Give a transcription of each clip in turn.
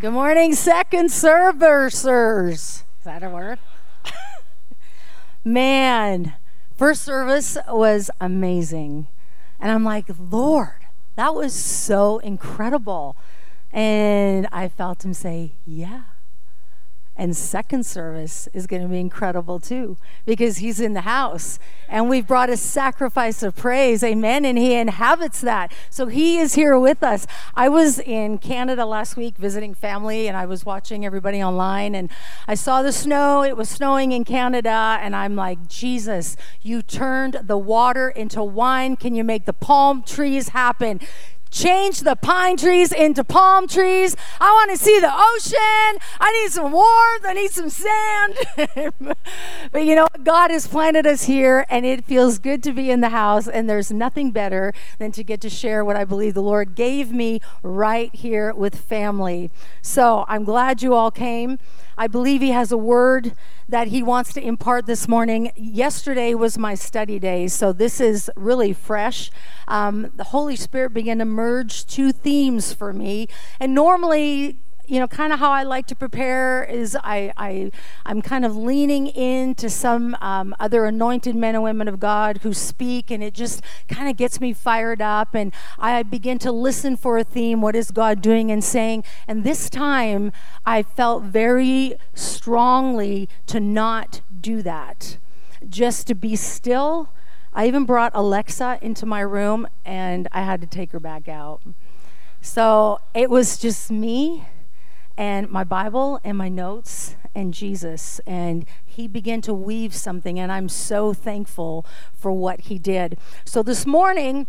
Good morning, second servers. Is that a word? Man, first service was amazing. And I'm like, Lord, that was so incredible. And I felt him say, Yeah. And second service is going to be incredible too because he's in the house and we've brought a sacrifice of praise. Amen. And he inhabits that. So he is here with us. I was in Canada last week visiting family and I was watching everybody online and I saw the snow. It was snowing in Canada and I'm like, Jesus, you turned the water into wine. Can you make the palm trees happen? Change the pine trees into palm trees. I want to see the ocean. I need some warmth. I need some sand. but you know, God has planted us here, and it feels good to be in the house. And there's nothing better than to get to share what I believe the Lord gave me right here with family. So I'm glad you all came. I believe He has a word that He wants to impart this morning. Yesterday was my study day, so this is really fresh. Um, the Holy Spirit began to merge two themes for me. And normally, you know, kind of how I like to prepare is I, I I'm kind of leaning into some um, other anointed men and women of God who speak, and it just kind of gets me fired up, and I begin to listen for a theme. What is God doing and saying? And this time, I felt very strongly to not do that, just to be still. I even brought Alexa into my room, and I had to take her back out. So it was just me and my Bible and my notes and Jesus. And he began to weave something, and I'm so thankful for what he did. So this morning,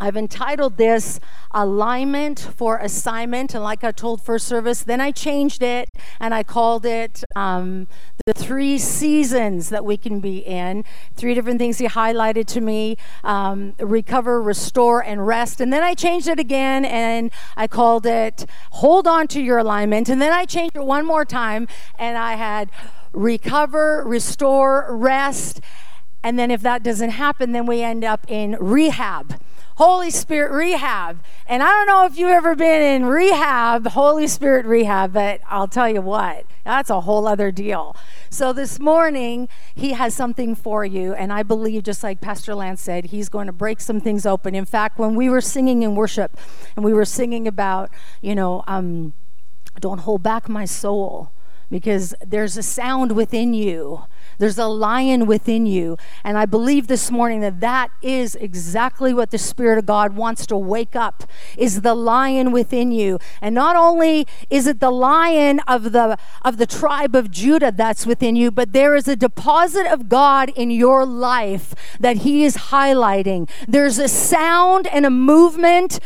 I've entitled this Alignment for Assignment. And like I told first service, then I changed it and I called it um, The Three Seasons That We Can Be In. Three different things he highlighted to me um, recover, restore, and rest. And then I changed it again and I called it Hold On to Your Alignment. And then I changed it one more time and I had recover, restore, rest. And then if that doesn't happen, then we end up in rehab. Holy Spirit rehab. And I don't know if you've ever been in rehab, Holy Spirit rehab, but I'll tell you what, that's a whole other deal. So this morning, he has something for you. And I believe, just like Pastor Lance said, he's going to break some things open. In fact, when we were singing in worship and we were singing about, you know, um, don't hold back my soul because there's a sound within you there's a lion within you. And I believe this morning that that is exactly what the Spirit of God wants to wake up is the lion within you. And not only is it the lion of the of the tribe of Judah that's within you, but there is a deposit of God in your life that he is highlighting. There's a sound and a movement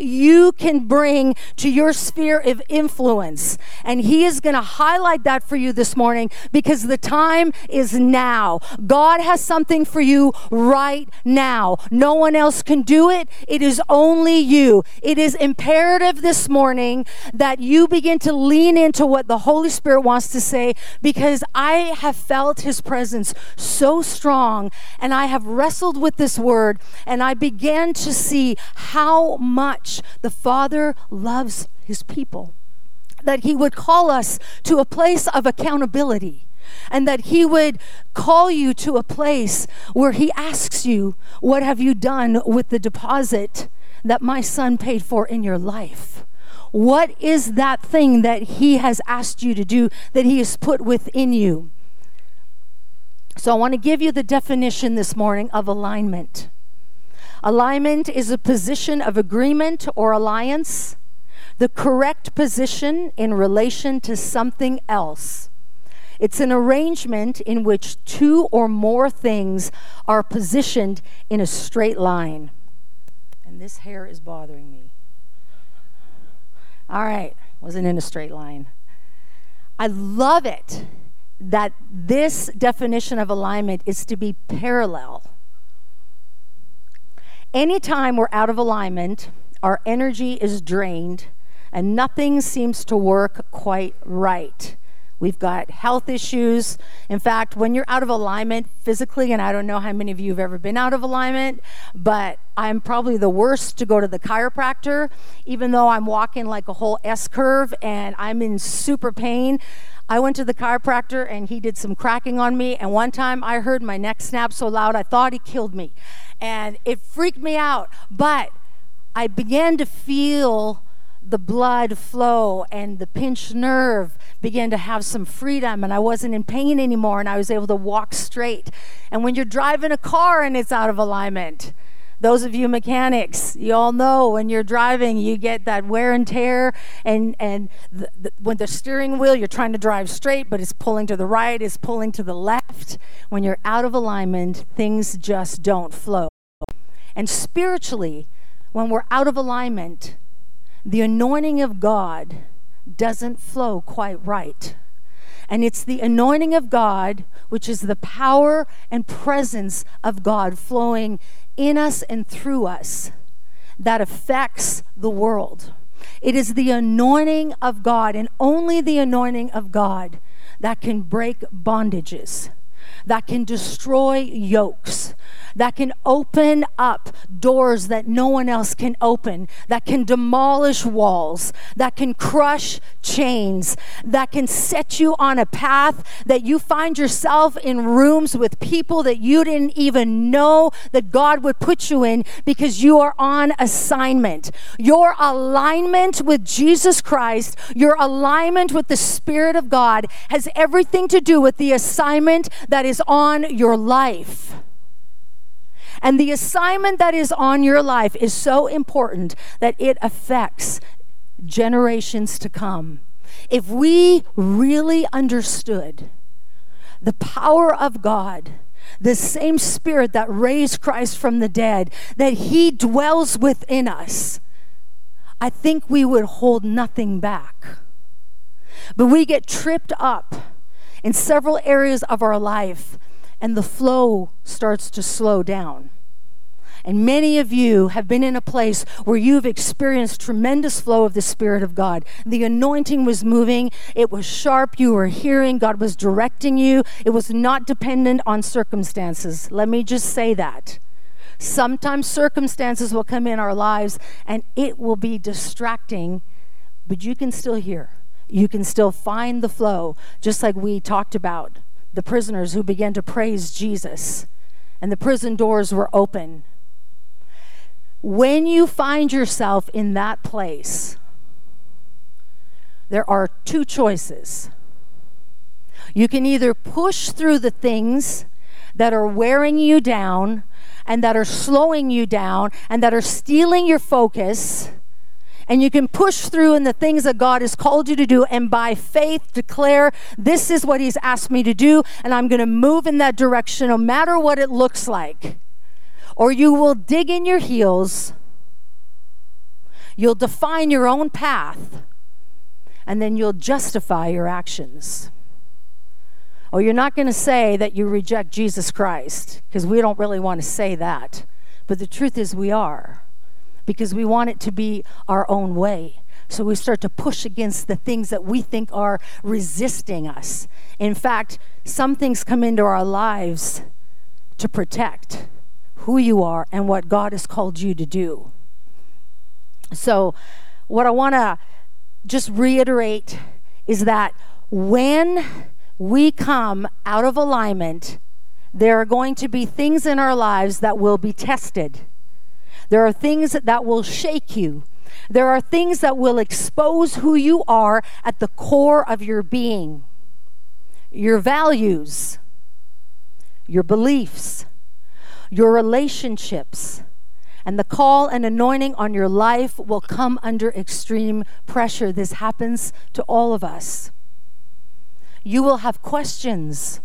you can bring to your sphere of influence. And He is going to highlight that for you this morning because the time is now. God has something for you right now. No one else can do it, it is only you. It is imperative this morning that you begin to lean into what the Holy Spirit wants to say because I have felt His presence so strong and I have wrestled with this word and I began to see how much much the Father loves his people. That he would call us to a place of accountability and that he would call you to a place where he asks you, What have you done with the deposit that my son paid for in your life? What is that thing that he has asked you to do that he has put within you? So I want to give you the definition this morning of alignment. Alignment is a position of agreement or alliance, the correct position in relation to something else. It's an arrangement in which two or more things are positioned in a straight line. And this hair is bothering me. All right, wasn't in a straight line. I love it that this definition of alignment is to be parallel Anytime we're out of alignment, our energy is drained and nothing seems to work quite right. We've got health issues. In fact, when you're out of alignment physically, and I don't know how many of you have ever been out of alignment, but I'm probably the worst to go to the chiropractor, even though I'm walking like a whole S curve and I'm in super pain. I went to the chiropractor and he did some cracking on me. And one time I heard my neck snap so loud I thought he killed me. And it freaked me out. But I began to feel the blood flow and the pinched nerve began to have some freedom and I wasn't in pain anymore and I was able to walk straight. And when you're driving a car and it's out of alignment, those of you mechanics, you all know when you're driving, you get that wear and tear, and and the, the, when the steering wheel, you're trying to drive straight, but it's pulling to the right, it's pulling to the left. When you're out of alignment, things just don't flow. And spiritually, when we're out of alignment, the anointing of God doesn't flow quite right. And it's the anointing of God, which is the power and presence of God flowing in us and through us that affects the world. It is the anointing of God and only the anointing of God that can break bondages, that can destroy yokes, that can open up doors that no one else can open, that can demolish walls, that can crush chains, that can set you on a path that you find yourself in rooms with people that you didn't even know that God would put you in because you are on assignment. Your alignment with Jesus Christ, your alignment with the Spirit of God has everything to do with the assignment that is on your life. And the assignment that is on your life is so important that it affects generations to come. If we really understood the power of God, the same spirit that raised Christ from the dead, that he dwells within us, I think we would hold nothing back. But we get tripped up in several areas of our life, and the flow starts to slow down. And many of you have been in a place where you've experienced tremendous flow of the Spirit of God. The anointing was moving, it was sharp, you were hearing, God was directing you. It was not dependent on circumstances. Let me just say that. Sometimes circumstances will come in our lives and it will be distracting, but you can still hear. You can still find the flow, just like we talked about the prisoners who began to praise Jesus and the prison doors were open when you find yourself in that place, there are two choices. You can either push through the things that are wearing you down and that are slowing you down and that are stealing your focus. And you can push through in the things that God has called you to do, and by faith declare, This is what He's asked me to do, and I'm going to move in that direction no matter what it looks like or you will dig in your heels, you'll define your own path, and then you'll justify your actions. Or you're not going to say that you reject Jesus Christ, because we don't really want to say that. But the truth is, we are, because we want it to be our own way. So we start to push against the things that we think are resisting us. In fact, some things come into our lives to protect who you are and what God has called you to do. So, what I want to just reiterate is that when we come out of alignment, there are going to be things in our lives that will be tested. There are things that will shake you. There are things that will expose who you are at the core of your being, your values, your beliefs, your relationships, and the call and anointing on your life will come under extreme pressure. This happens to all of us. You will have questions.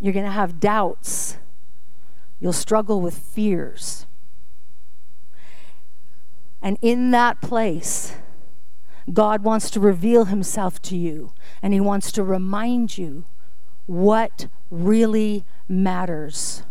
You're going to have doubts. You'll struggle with fears. And in that place, God wants to reveal himself to you and he wants to remind you what really matters.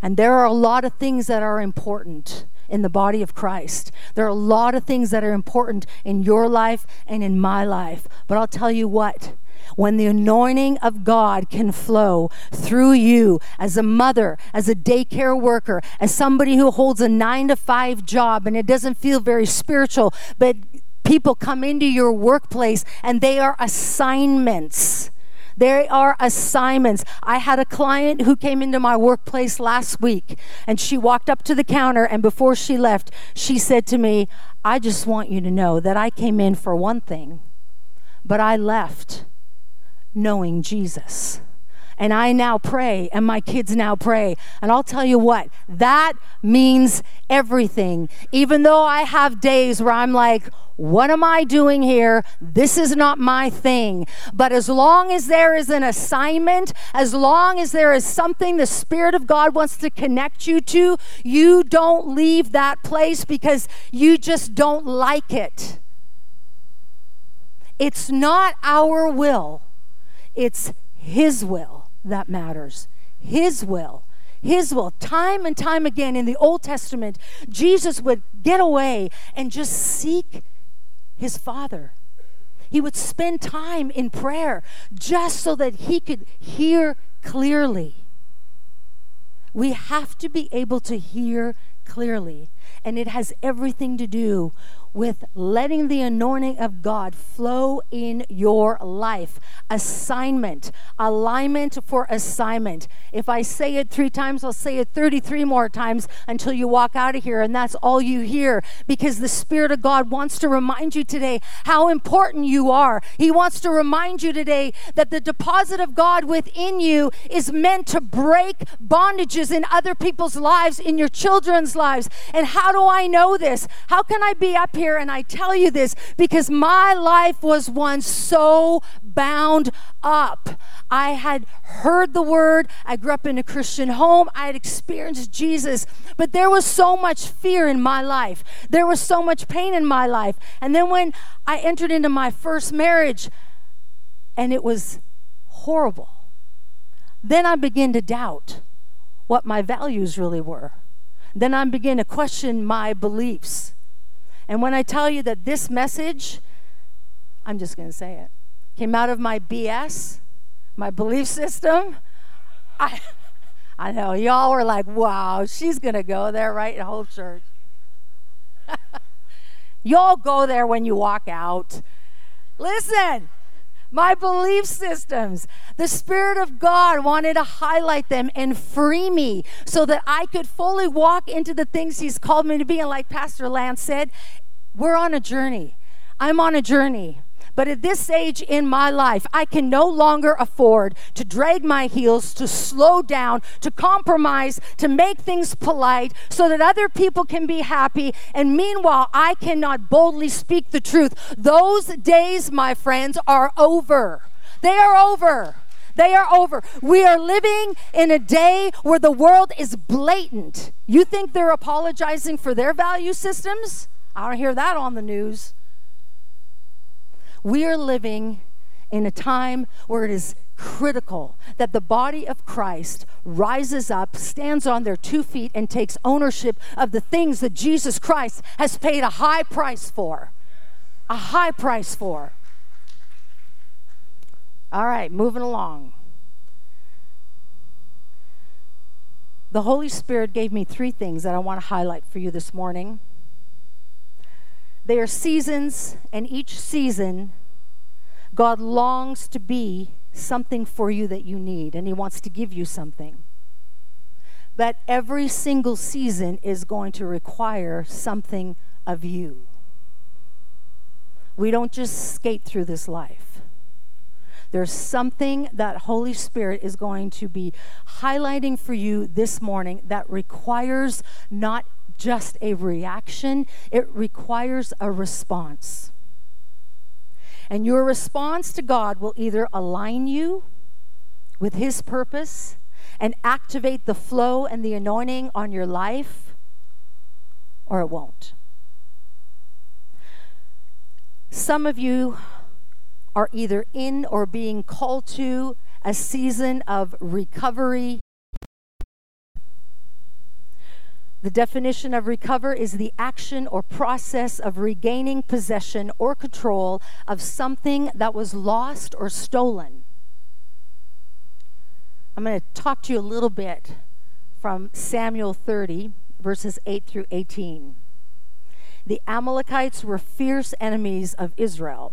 And there are a lot of things that are important in the body of Christ. There are a lot of things that are important in your life and in my life. But I'll tell you what, when the anointing of God can flow through you as a mother, as a daycare worker, as somebody who holds a nine to five job and it doesn't feel very spiritual, but people come into your workplace and they are assignments. They are assignments. I had a client who came into my workplace last week and she walked up to the counter and before she left, she said to me, I just want you to know that I came in for one thing, but I left knowing Jesus. And I now pray, and my kids now pray. And I'll tell you what, that means everything. Even though I have days where I'm like, what am I doing here? This is not my thing. But as long as there is an assignment, as long as there is something the Spirit of God wants to connect you to, you don't leave that place because you just don't like it. It's not our will, it's His will that matters. His will. His will. Time and time again in the Old Testament, Jesus would get away and just seek his Father. He would spend time in prayer just so that he could hear clearly. We have to be able to hear clearly, and it has everything to do with letting the anointing of God flow in your life. Assignment, alignment for assignment. If I say it three times, I'll say it 33 more times until you walk out of here, and that's all you hear because the Spirit of God wants to remind you today how important you are. He wants to remind you today that the deposit of God within you is meant to break bondages in other people's lives, in your children's lives. And how do I know this? How can I be up here and I tell you this because my life was once so bound up. I had heard the word, I grew up in a Christian home, I had experienced Jesus, but there was so much fear in my life. There was so much pain in my life. And then when I entered into my first marriage, and it was horrible, then I began to doubt what my values really were. Then I began to question my beliefs. And when I tell you that this message, I'm just going to say it, came out of my BS, my belief system, I, I know y'all were like, wow, she's going to go there, right? The whole church. y'all go there when you walk out. Listen, my belief systems. The Spirit of God wanted to highlight them and free me so that I could fully walk into the things He's called me to be. And like Pastor Lance said, we're on a journey. I'm on a journey. But at this age in my life, I can no longer afford to drag my heels, to slow down, to compromise, to make things polite so that other people can be happy. And meanwhile, I cannot boldly speak the truth. Those days, my friends, are over. They are over. They are over. We are living in a day where the world is blatant. You think they're apologizing for their value systems? I don't hear that on the news. We are living in a time where it is critical that the body of Christ rises up, stands on their two feet, and takes ownership of the things that Jesus Christ has paid a high price for. A high price for. All right, moving along. The Holy Spirit gave me three things that I want to highlight for you this morning. They are seasons, and each season, God longs to be something for you that you need, and He wants to give you something. But every single season is going to require something of you. We don't just skate through this life. There's something that Holy Spirit is going to be highlighting for you this morning that requires not just a reaction, it requires a response. And your response to God will either align you with His purpose and activate the flow and the anointing on your life, or it won't. Some of you are either in or being called to a season of recovery The definition of recover is the action or process of regaining possession or control of something that was lost or stolen. I'm going to talk to you a little bit from Samuel 30, verses 8 through 18. The Amalekites were fierce enemies of Israel.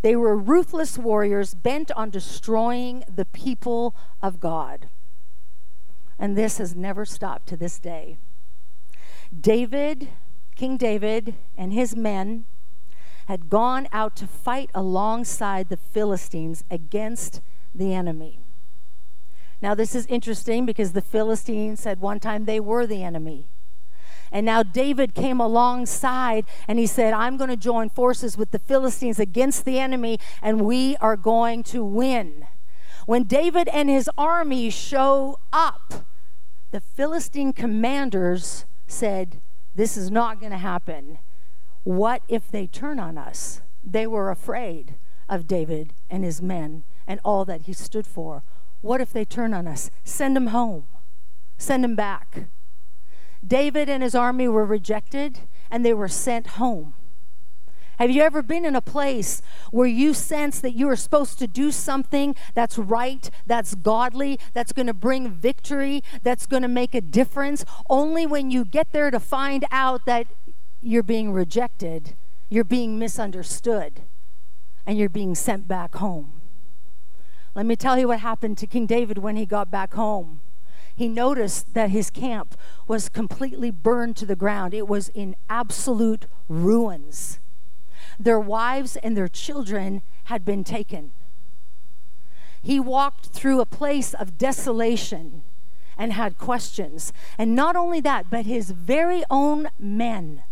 They were ruthless warriors bent on destroying the people of God. And this has never stopped to this day. David, King David, and his men had gone out to fight alongside the Philistines against the enemy. Now, this is interesting because the Philistines said one time they were the enemy. And now David came alongside and he said, I'm going to join forces with the Philistines against the enemy, and we are going to win. When David and his army show up, the Philistine commanders said, This is not going to happen. What if they turn on us? They were afraid of David and his men and all that he stood for. What if they turn on us? Send them home, send them back. David and his army were rejected and they were sent home. Have you ever been in a place where you sense that you are supposed to do something that's right, that's godly, that's going to bring victory, that's going to make a difference, only when you get there to find out that you're being rejected, you're being misunderstood, and you're being sent back home? Let me tell you what happened to King David when he got back home he noticed that his camp was completely burned to the ground. It was in absolute ruins. Their wives and their children had been taken. He walked through a place of desolation and had questions. And not only that, but his very own men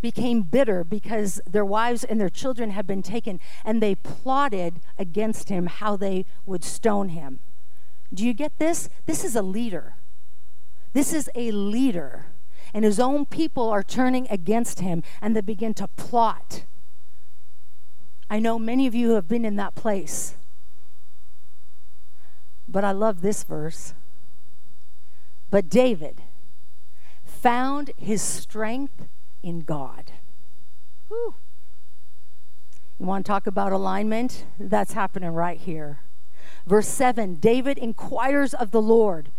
became bitter because their wives and their children had been taken, and they plotted against him how they would stone him. Do you get this? This is a leader. This is a leader. And his own people are turning against him and they begin to plot. I know many of you have been in that place. But I love this verse. But David found his strength in God. Whew. You want to talk about alignment? That's happening right here. Verse 7 David inquires of the Lord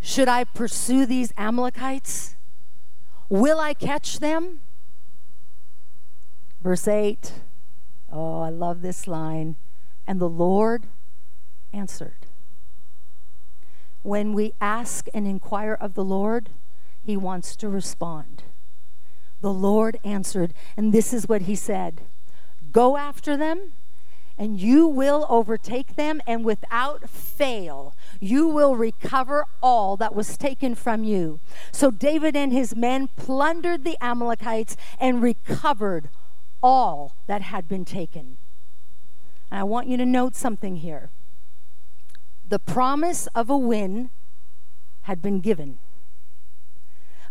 Should I pursue these Amalekites? Will I catch them? Verse 8 Oh, I love this line. And the Lord answered. When we ask and inquire of the Lord, He wants to respond. The Lord answered, and this is what He said Go after them and you will overtake them, and without fail, you will recover all that was taken from you. So David and his men plundered the Amalekites and recovered all that had been taken. And I want you to note something here. The promise of a win had been given,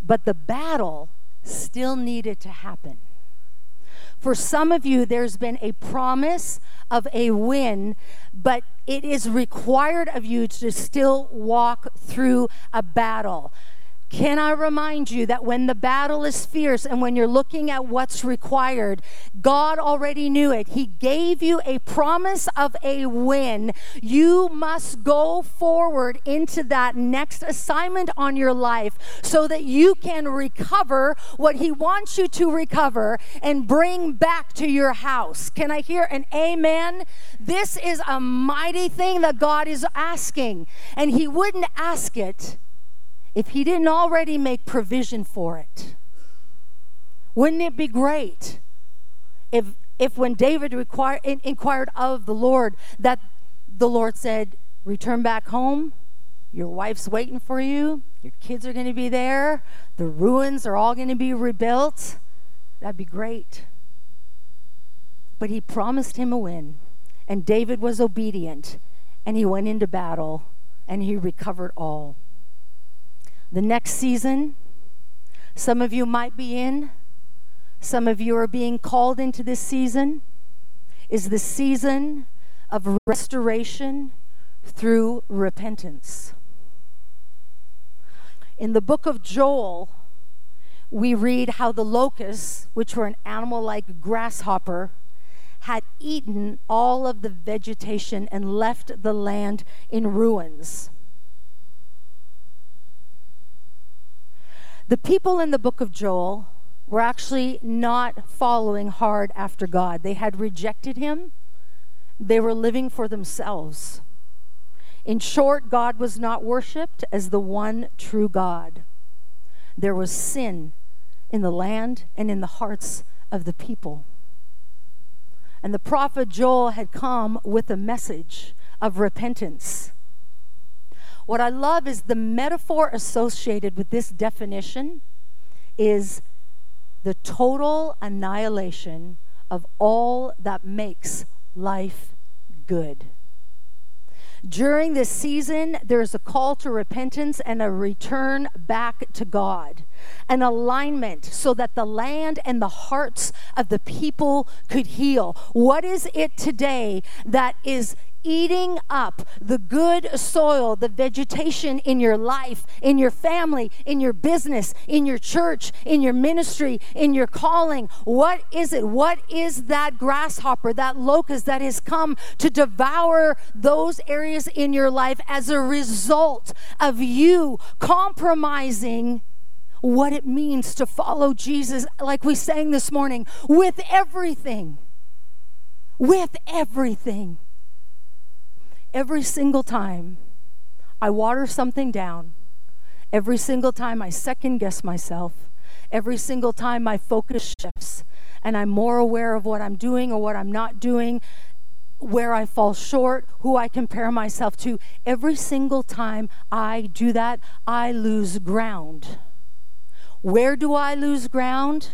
but the battle still needed to happen. For some of you, there's been a promise of a win, but it is required of you to still walk through a battle. Can I remind you that when the battle is fierce and when you're looking at what's required, God already knew it. He gave you a promise of a win. You must go forward into that next assignment on your life so that you can recover what He wants you to recover and bring back to your house. Can I hear an amen? This is a mighty thing that God is asking, and He wouldn't ask it if he didn't already make provision for it? Wouldn't it be great if, if when David inquired of the Lord, that the Lord said, Return back home, your wife's waiting for you, your kids are going to be there, the ruins are all going to be rebuilt? That'd be great. But he promised him a win, and David was obedient, and he went into battle, and he recovered all the next season. Some of you might be in, some of you are being called into this season, is the season of restoration through repentance. In the book of Joel, we read how the locusts, which were an animal like grasshopper, had eaten all of the vegetation and left the land in ruins. The people in the book of Joel were actually not following hard after God. They had rejected him, they were living for themselves. In short, God was not worshiped as the one true God. There was sin in the land and in the hearts of the people. And the prophet Joel had come with a message of repentance. What I love is the metaphor associated with this definition is the total annihilation of all that makes life good. During this season, there's a call to repentance and a return back to God, an alignment so that the land and the hearts of the people could heal. What is it today that is eating up the good soil, the vegetation in your life, in your family, in your business, in your church, in your ministry, in your calling. What is it? What is that grasshopper, that locust that has come to devour those areas in your life as a result of you compromising? What it means to follow Jesus, like we sang this morning, with everything. With everything every single time I water something down, every single time I second guess myself, every single time my focus shifts and I'm more aware of what I'm doing or what I'm not doing, where I fall short, who I compare myself to, every single time I do that, I lose ground. Where do I lose ground?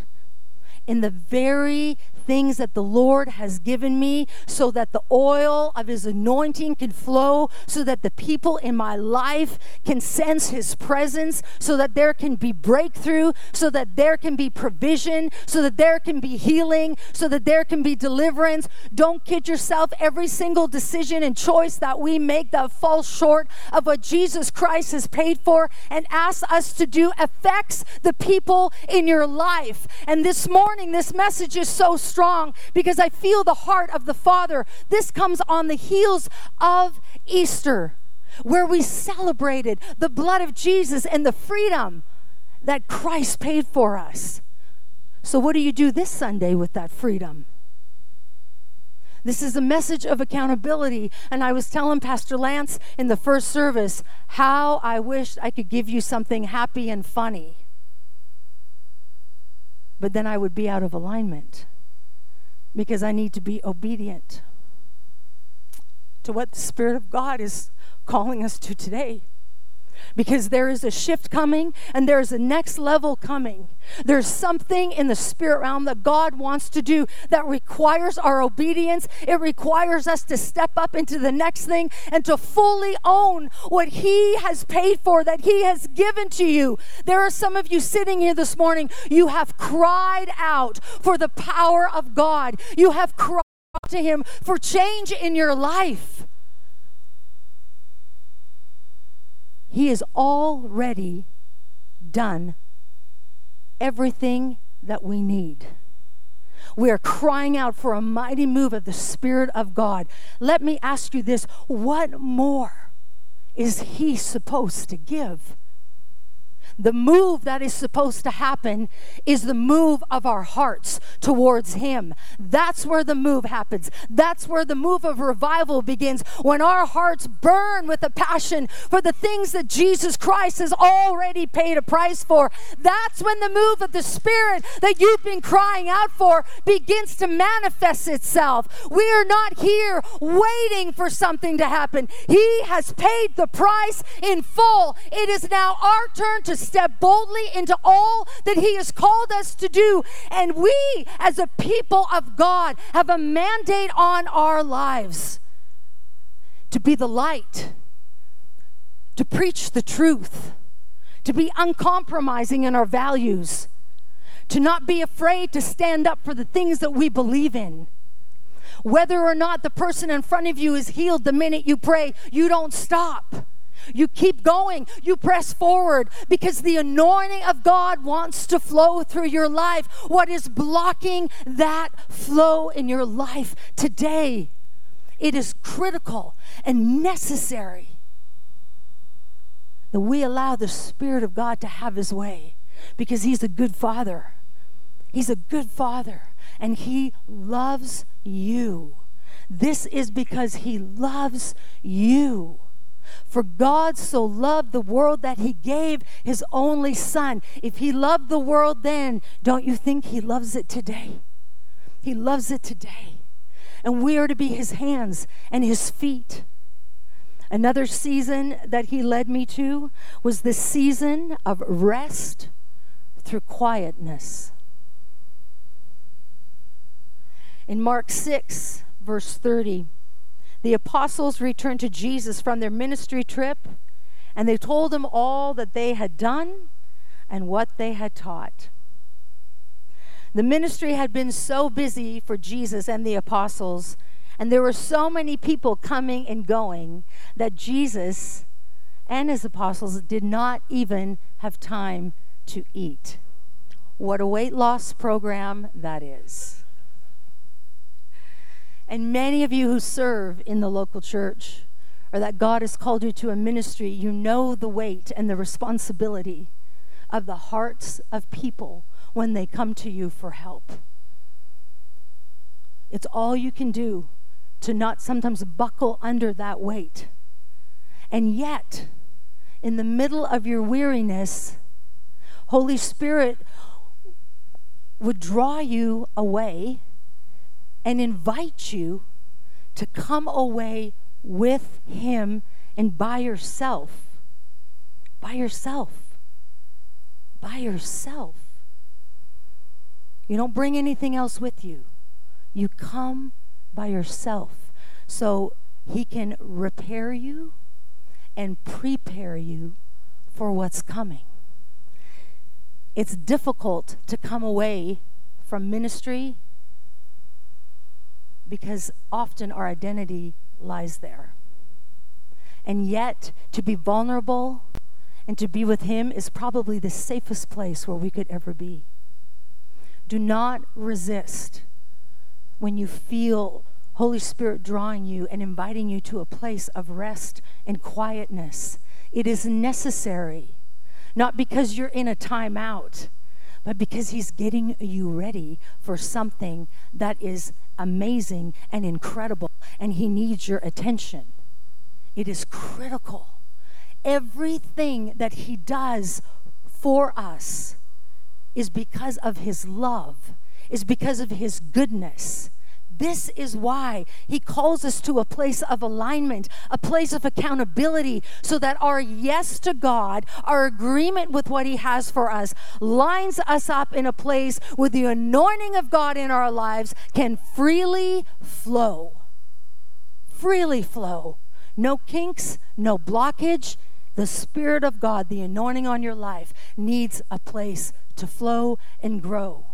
In the very things that the Lord has given me so that the oil of His anointing can flow, so that the people in my life can sense His presence, so that there can be breakthrough, so that there can be provision, so that there can be healing, so that there can be deliverance. Don't kid yourself. Every single decision and choice that we make that falls short of what Jesus Christ has paid for and asks us to do affects the people in your life. And this morning, this message is so because I feel the heart of the Father. This comes on the heels of Easter, where we celebrated the blood of Jesus and the freedom that Christ paid for us. So, what do you do this Sunday with that freedom? This is a message of accountability. And I was telling Pastor Lance in the first service how I wished I could give you something happy and funny. But then I would be out of alignment because I need to be obedient to what the Spirit of God is calling us to today because there is a shift coming and there's a next level coming. There's something in the spirit realm that God wants to do that requires our obedience. It requires us to step up into the next thing and to fully own what He has paid for, that He has given to you. There are some of you sitting here this morning, you have cried out for the power of God. You have cried to Him for change in your life. He has already done everything that we need. We are crying out for a mighty move of the Spirit of God. Let me ask you this what more is He supposed to give? The move that is supposed to happen is the move of our hearts towards Him. That's where the move happens. That's where the move of revival begins. When our hearts burn with a passion for the things that Jesus Christ has already paid a price for. That's when the move of the Spirit that you've been crying out for begins to manifest itself. We are not here waiting for something to happen. He has paid the price in full. It is now our turn to step boldly into all that He has called us to do. And we, as a people of God, have a mandate on our lives to be the light, to preach the truth, to be uncompromising in our values, to not be afraid to stand up for the things that we believe in. Whether or not the person in front of you is healed the minute you pray, you don't stop You keep going. You press forward because the anointing of God wants to flow through your life. What is blocking that flow in your life today? It is critical and necessary that we allow the Spirit of God to have His way because He's a good Father. He's a good Father and He loves you. This is because He loves you. For God so loved the world that He gave His only Son. If He loved the world then, don't you think He loves it today? He loves it today. And we are to be His hands and His feet. Another season that He led me to was the season of rest through quietness. In Mark 6, verse 30, the apostles returned to Jesus from their ministry trip and they told him all that they had done and what they had taught. The ministry had been so busy for Jesus and the apostles, and there were so many people coming and going that Jesus and his apostles did not even have time to eat. What a weight loss program that is. And many of you who serve in the local church or that God has called you to a ministry, you know the weight and the responsibility of the hearts of people when they come to you for help. It's all you can do to not sometimes buckle under that weight. And yet, in the middle of your weariness, Holy Spirit would draw you away and invite you to come away with Him and by yourself. By yourself. By yourself. You don't bring anything else with you. You come by yourself. So He can repair you and prepare you for what's coming. It's difficult to come away from ministry because often our identity lies there. And yet, to be vulnerable and to be with Him is probably the safest place where we could ever be. Do not resist when you feel Holy Spirit drawing you and inviting you to a place of rest and quietness. It is necessary, not because you're in a timeout, but because He's getting you ready for something that is amazing and incredible, and He needs your attention. It is critical. Everything that He does for us is because of His love, is because of His goodness, this is why he calls us to a place of alignment, a place of accountability, so that our yes to God, our agreement with what he has for us, lines us up in a place where the anointing of God in our lives can freely flow. Freely flow. No kinks, no blockage. The Spirit of God, the anointing on your life, needs a place to flow and grow.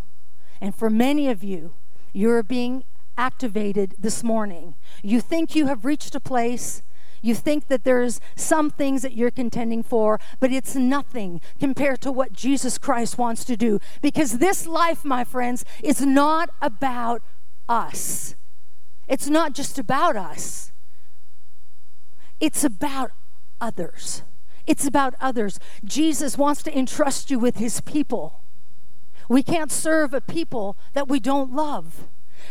And for many of you, you're being activated this morning. You think you have reached a place. You think that there's some things that you're contending for, but it's nothing compared to what Jesus Christ wants to do. Because this life, my friends, is not about us. It's not just about us, it's about others. It's about others. Jesus wants to entrust you with his people. We can't serve a people that we don't love.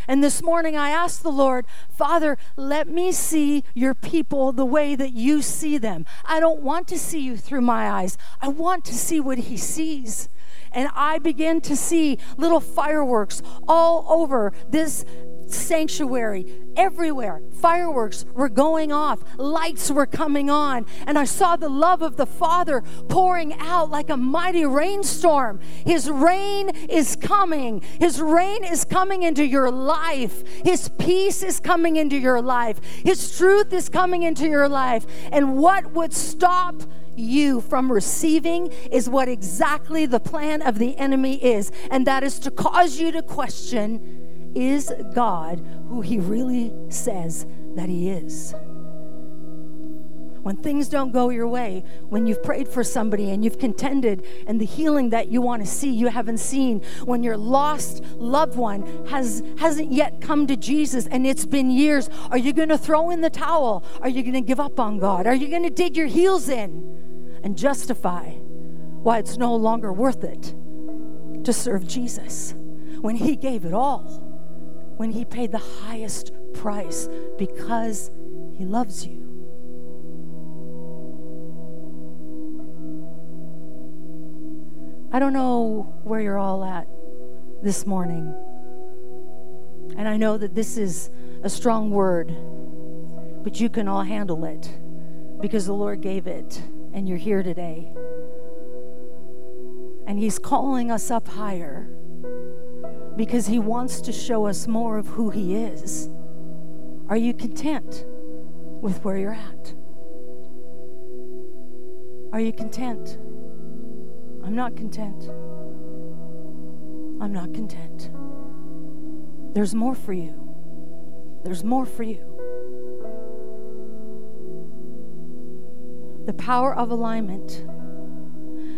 And this morning I asked the Lord, Father, let me see your people the way that you see them. I don't want to see you through my eyes, I want to see what He sees. And I began to see little fireworks all over this sanctuary, everywhere. Fireworks were going off, lights were coming on, and I saw the love of the Father pouring out like a mighty rainstorm. His rain is coming. His rain is coming into your life. His peace is coming into your life. His truth is coming into your life. And what would stop you from receiving is what exactly the plan of the enemy is, and that is to cause you to question is God who he really says that he is? when things don't go your way, when you've prayed for somebody and you've contended and the healing that you want to see you haven't seen, when your lost loved one has hasn't yet come to Jesus and it's been years, are you going to throw in the towel? Are you going to give up on God? Are you going to dig your heels in and justify why it's no longer worth it to serve Jesus when he gave it all? When he paid the highest price because he loves you. I don't know where you're all at this morning. And I know that this is a strong word, but you can all handle it because the Lord gave it and you're here today. And He's calling us up higher because He wants to show us more of who He is. Are you content with where you're at? Are you content? I'm not content. I'm not content. There's more for you. There's more for you. The power of alignment,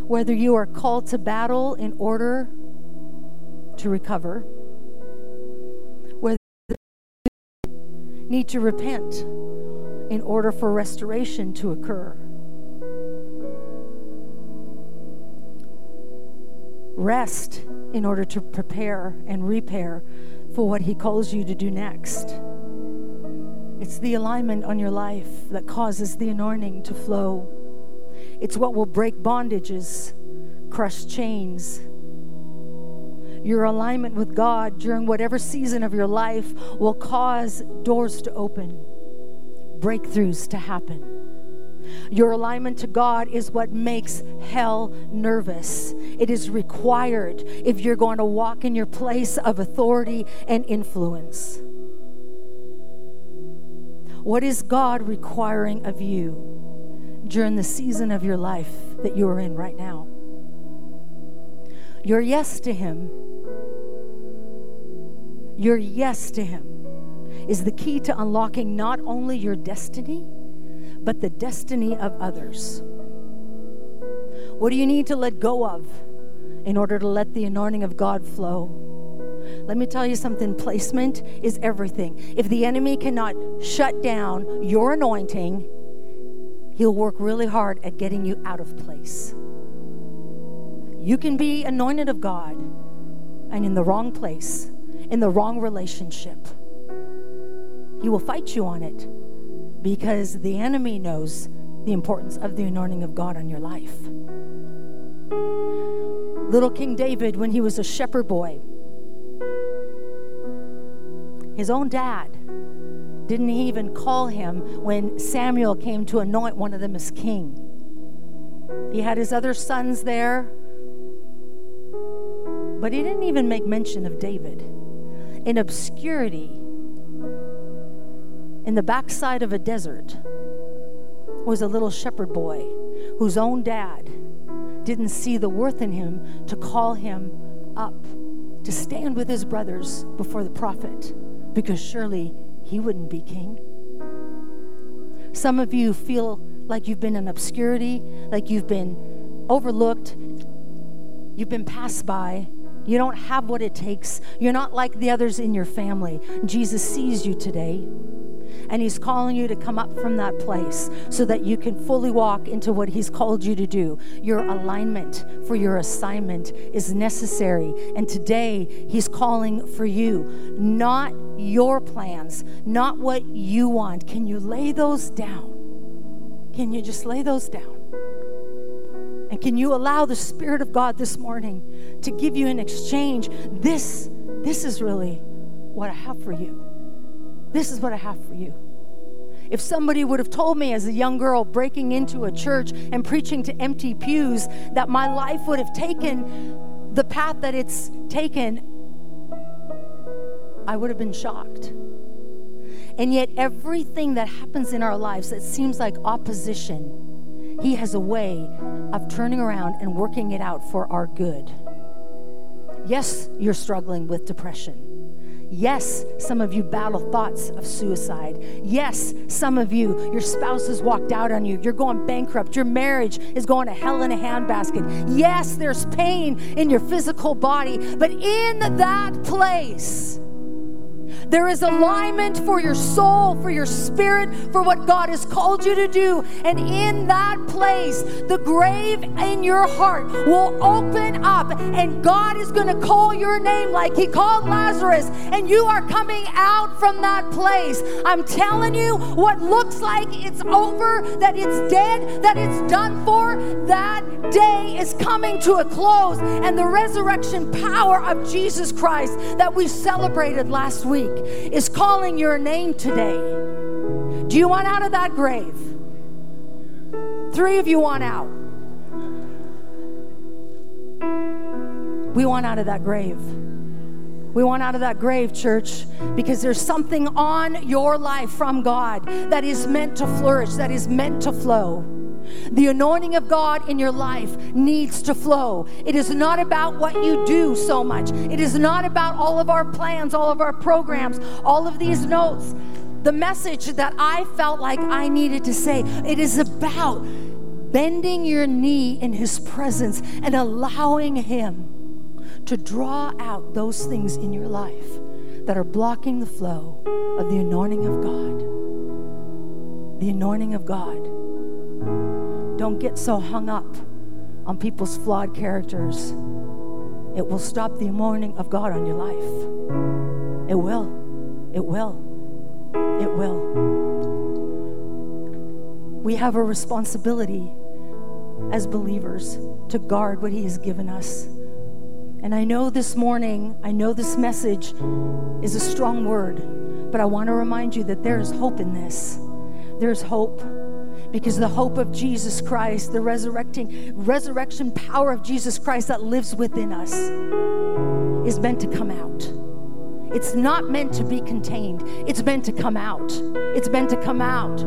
whether you are called to battle in order to recover, whether need to repent in order for restoration to occur rest in order to prepare and repair for what He calls you to do next. It's the alignment on your life that causes the anointing to flow. It's what will break bondages, crush chains. Your alignment with God during whatever season of your life will cause doors to open, breakthroughs to happen. Your alignment to God is what makes hell nervous. It is required if you're going to walk in your place of authority and influence. What is God requiring of you during the season of your life that you are in right now? Your yes to Him, your yes to Him is the key to unlocking not only your destiny but the destiny of others. What do you need to let go of in order to let the anointing of God flow? Let me tell you something placement is everything. If the enemy cannot shut down your anointing, he'll work really hard at getting you out of place. You can be anointed of God and in the wrong place, in the wrong relationship. He will fight you on it because the enemy knows the importance of the anointing of God on your life. Little King David, when he was a shepherd boy, his own dad didn't even call him when Samuel came to anoint one of them as king. He had his other sons there, but he didn't even make mention of David. In obscurity, in the backside of a desert was a little shepherd boy whose own dad didn't see the worth in him to call him up to stand with his brothers before the prophet because surely he wouldn't be king. Some of you feel like you've been in obscurity, like you've been overlooked, you've been passed by. You don't have what it takes. You're not like the others in your family. Jesus sees you today. And He's calling you to come up from that place so that you can fully walk into what He's called you to do. Your alignment for your assignment is necessary. And today, He's calling for you, not your plans, not what you want. Can you lay those down? Can you just lay those down? And can you allow the Spirit of God this morning to give you an exchange? This, this is really what I have for you. This is what I have for you. If somebody would have told me as a young girl breaking into a church and preaching to empty pews that my life would have taken the path that it's taken, I would have been shocked. And yet, everything that happens in our lives that seems like opposition, He has a way of turning around and working it out for our good. Yes, you're struggling with depression. Yes, some of you battle thoughts of suicide. Yes, some of you, your spouse has walked out on you. You're going bankrupt. Your marriage is going to hell in a handbasket. Yes, there's pain in your physical body. But in that place, there is alignment for your soul, for your spirit, for what God has called you to do. And in that place, the grave in your heart will open up, and God is going to call your name like He called Lazarus, and you are coming out from that place. I'm telling you, what looks like it's over, that it's dead, that it's done for, that day is coming to a close. And the resurrection power of Jesus Christ that we celebrated last week is calling your name today. Do you want out of that grave? Three of you want out. We want out of that grave. We want out of that grave, church, because there's something on your life from God that is meant to flourish, that is meant to flow. The anointing of God in your life needs to flow. It is not about what you do so much, it is not about all of our plans, all of our programs, all of these notes. The message that I felt like I needed to say, it is about bending your knee in His presence and allowing Him to draw out those things in your life that are blocking the flow of the anointing of God. The anointing of God. Don't get so hung up on people's flawed characters. It will stop the anointing of God on your life. It will. It will. It will. We have a responsibility as believers to guard what He has given us. And I know this morning, I know this message is a strong word, but I want to remind you that there is hope in this. There's hope because the hope of Jesus Christ, the resurrecting resurrection power of Jesus Christ that lives within us is meant to come out. It's not meant to be contained. It's meant to come out. It's meant to come out.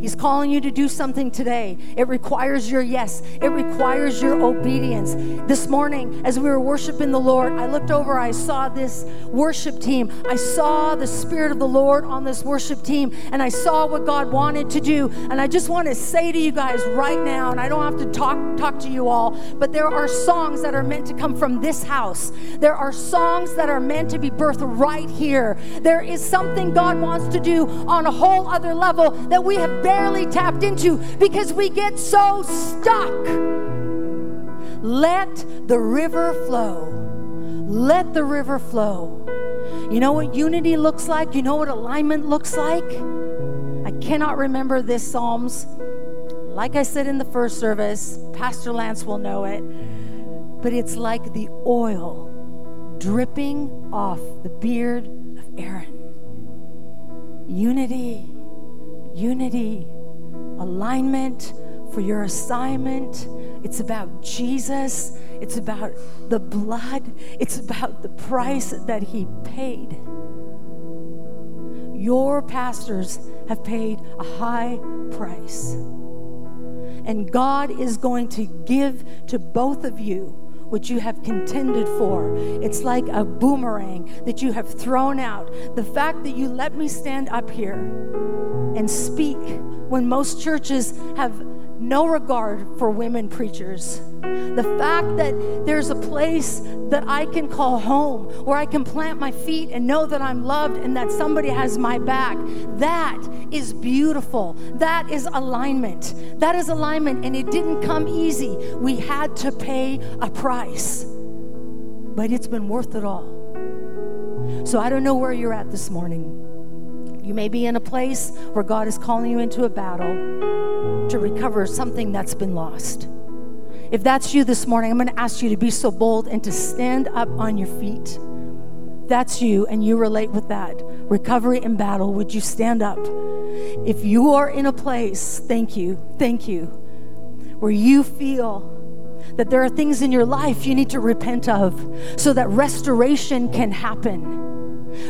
He's calling you to do something today. It requires your yes, it requires your obedience. This morning, as we were worshiping the Lord, I looked over, I saw this worship team. I saw the Spirit of the Lord on this worship team, and I saw what God wanted to do. And I just want to say to you guys right now, and I don't have to talk, talk to you all, but there are songs that are meant to come from this house. There are songs that are meant to be birthed right here. There is something God wants to do on a whole other level that we have barely tapped into because we get so stuck. Let the river flow. Let the river flow. You know what unity looks like? You know what alignment looks like? I cannot remember this Psalms. Like I said in the first service, Pastor Lance will know it. But it's like the oil dripping off the beard of Aaron. Unity unity, alignment for your assignment. It's about Jesus. It's about the blood. It's about the price that He paid. Your pastors have paid a high price. And God is going to give to both of you what you have contended for. It's like a boomerang that you have thrown out. The fact that you let me stand up here and speak when most churches have no regard for women preachers. The fact that there's a place that I can call home, where I can plant my feet and know that I'm loved and that somebody has my back, that is beautiful. That is alignment. That is alignment, and it didn't come easy. We had to pay a price, but it's been worth it all. So I don't know where you're at this morning. You may be in a place where God is calling you into a battle to recover something that's been lost. If that's you this morning, I'm going to ask you to be so bold and to stand up on your feet. that's you and you relate with that recovery and battle, would you stand up? If you are in a place, thank you, thank you, where you feel that there are things in your life you need to repent of so that restoration can happen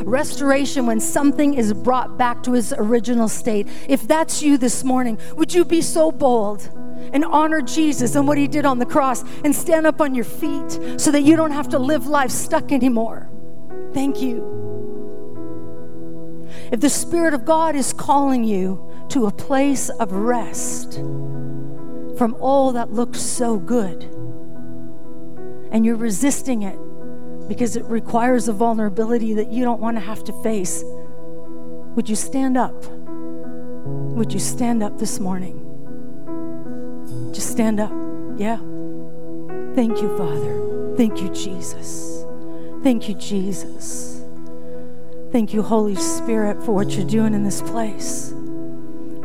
restoration when something is brought back to its original state. If that's you this morning, would you be so bold? And honor Jesus and what he did on the cross and stand up on your feet so that you don't have to live life stuck anymore. Thank you. If the Spirit of God is calling you to a place of rest from all that looks so good, and you're resisting it because it requires a vulnerability that you don't want to have to face, would you stand up? Would you stand up this morning? Just stand up. Yeah. Thank you, Father. Thank you, Jesus. Thank you, Jesus. Thank you, Holy Spirit, for what you're doing in this place.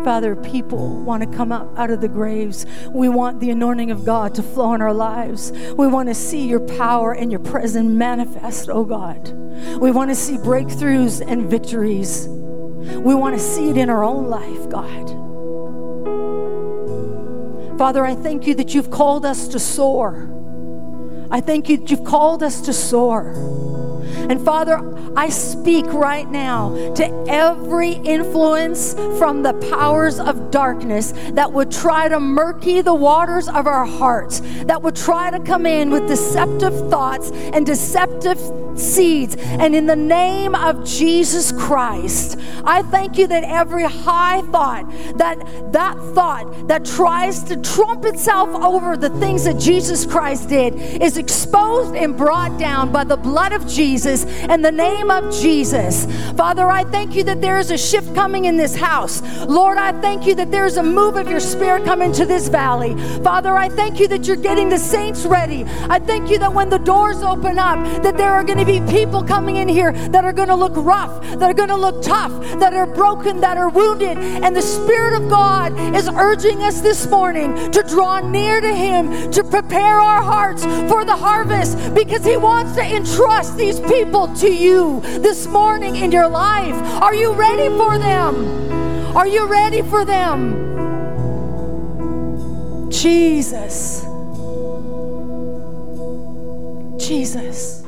Father, people want to come up out of the graves. We want the anointing of God to flow in our lives. We want to see your power and your presence manifest, oh God. We want to see breakthroughs and victories. We want to see it in our own life, God. Father, I thank you that you've called us to soar. I thank you that you've called us to soar. And Father, I speak right now to every influence from the powers of darkness that would try to murky the waters of our hearts, that would try to come in with deceptive thoughts and deceptive seeds. And in the name of Jesus Christ, I thank you that every high thought, that that thought that tries to trump itself over the things that Jesus Christ did is exposed and brought down by the blood of Jesus and the name of Jesus. Father, I thank you that there is a shift coming in this house. Lord, I thank you that there's a move of your spirit coming to this valley. Father, I thank you that you're getting the saints ready. I thank you that when the doors open up, that there are going to be people coming in here that are going to look rough, that are going to look tough, that are broken, that are wounded. And the Spirit of God is urging us this morning to draw near to Him, to prepare our hearts for the harvest because He wants to entrust these people to you this morning in your life. Are you ready for them? Are you ready for them? Jesus. Jesus.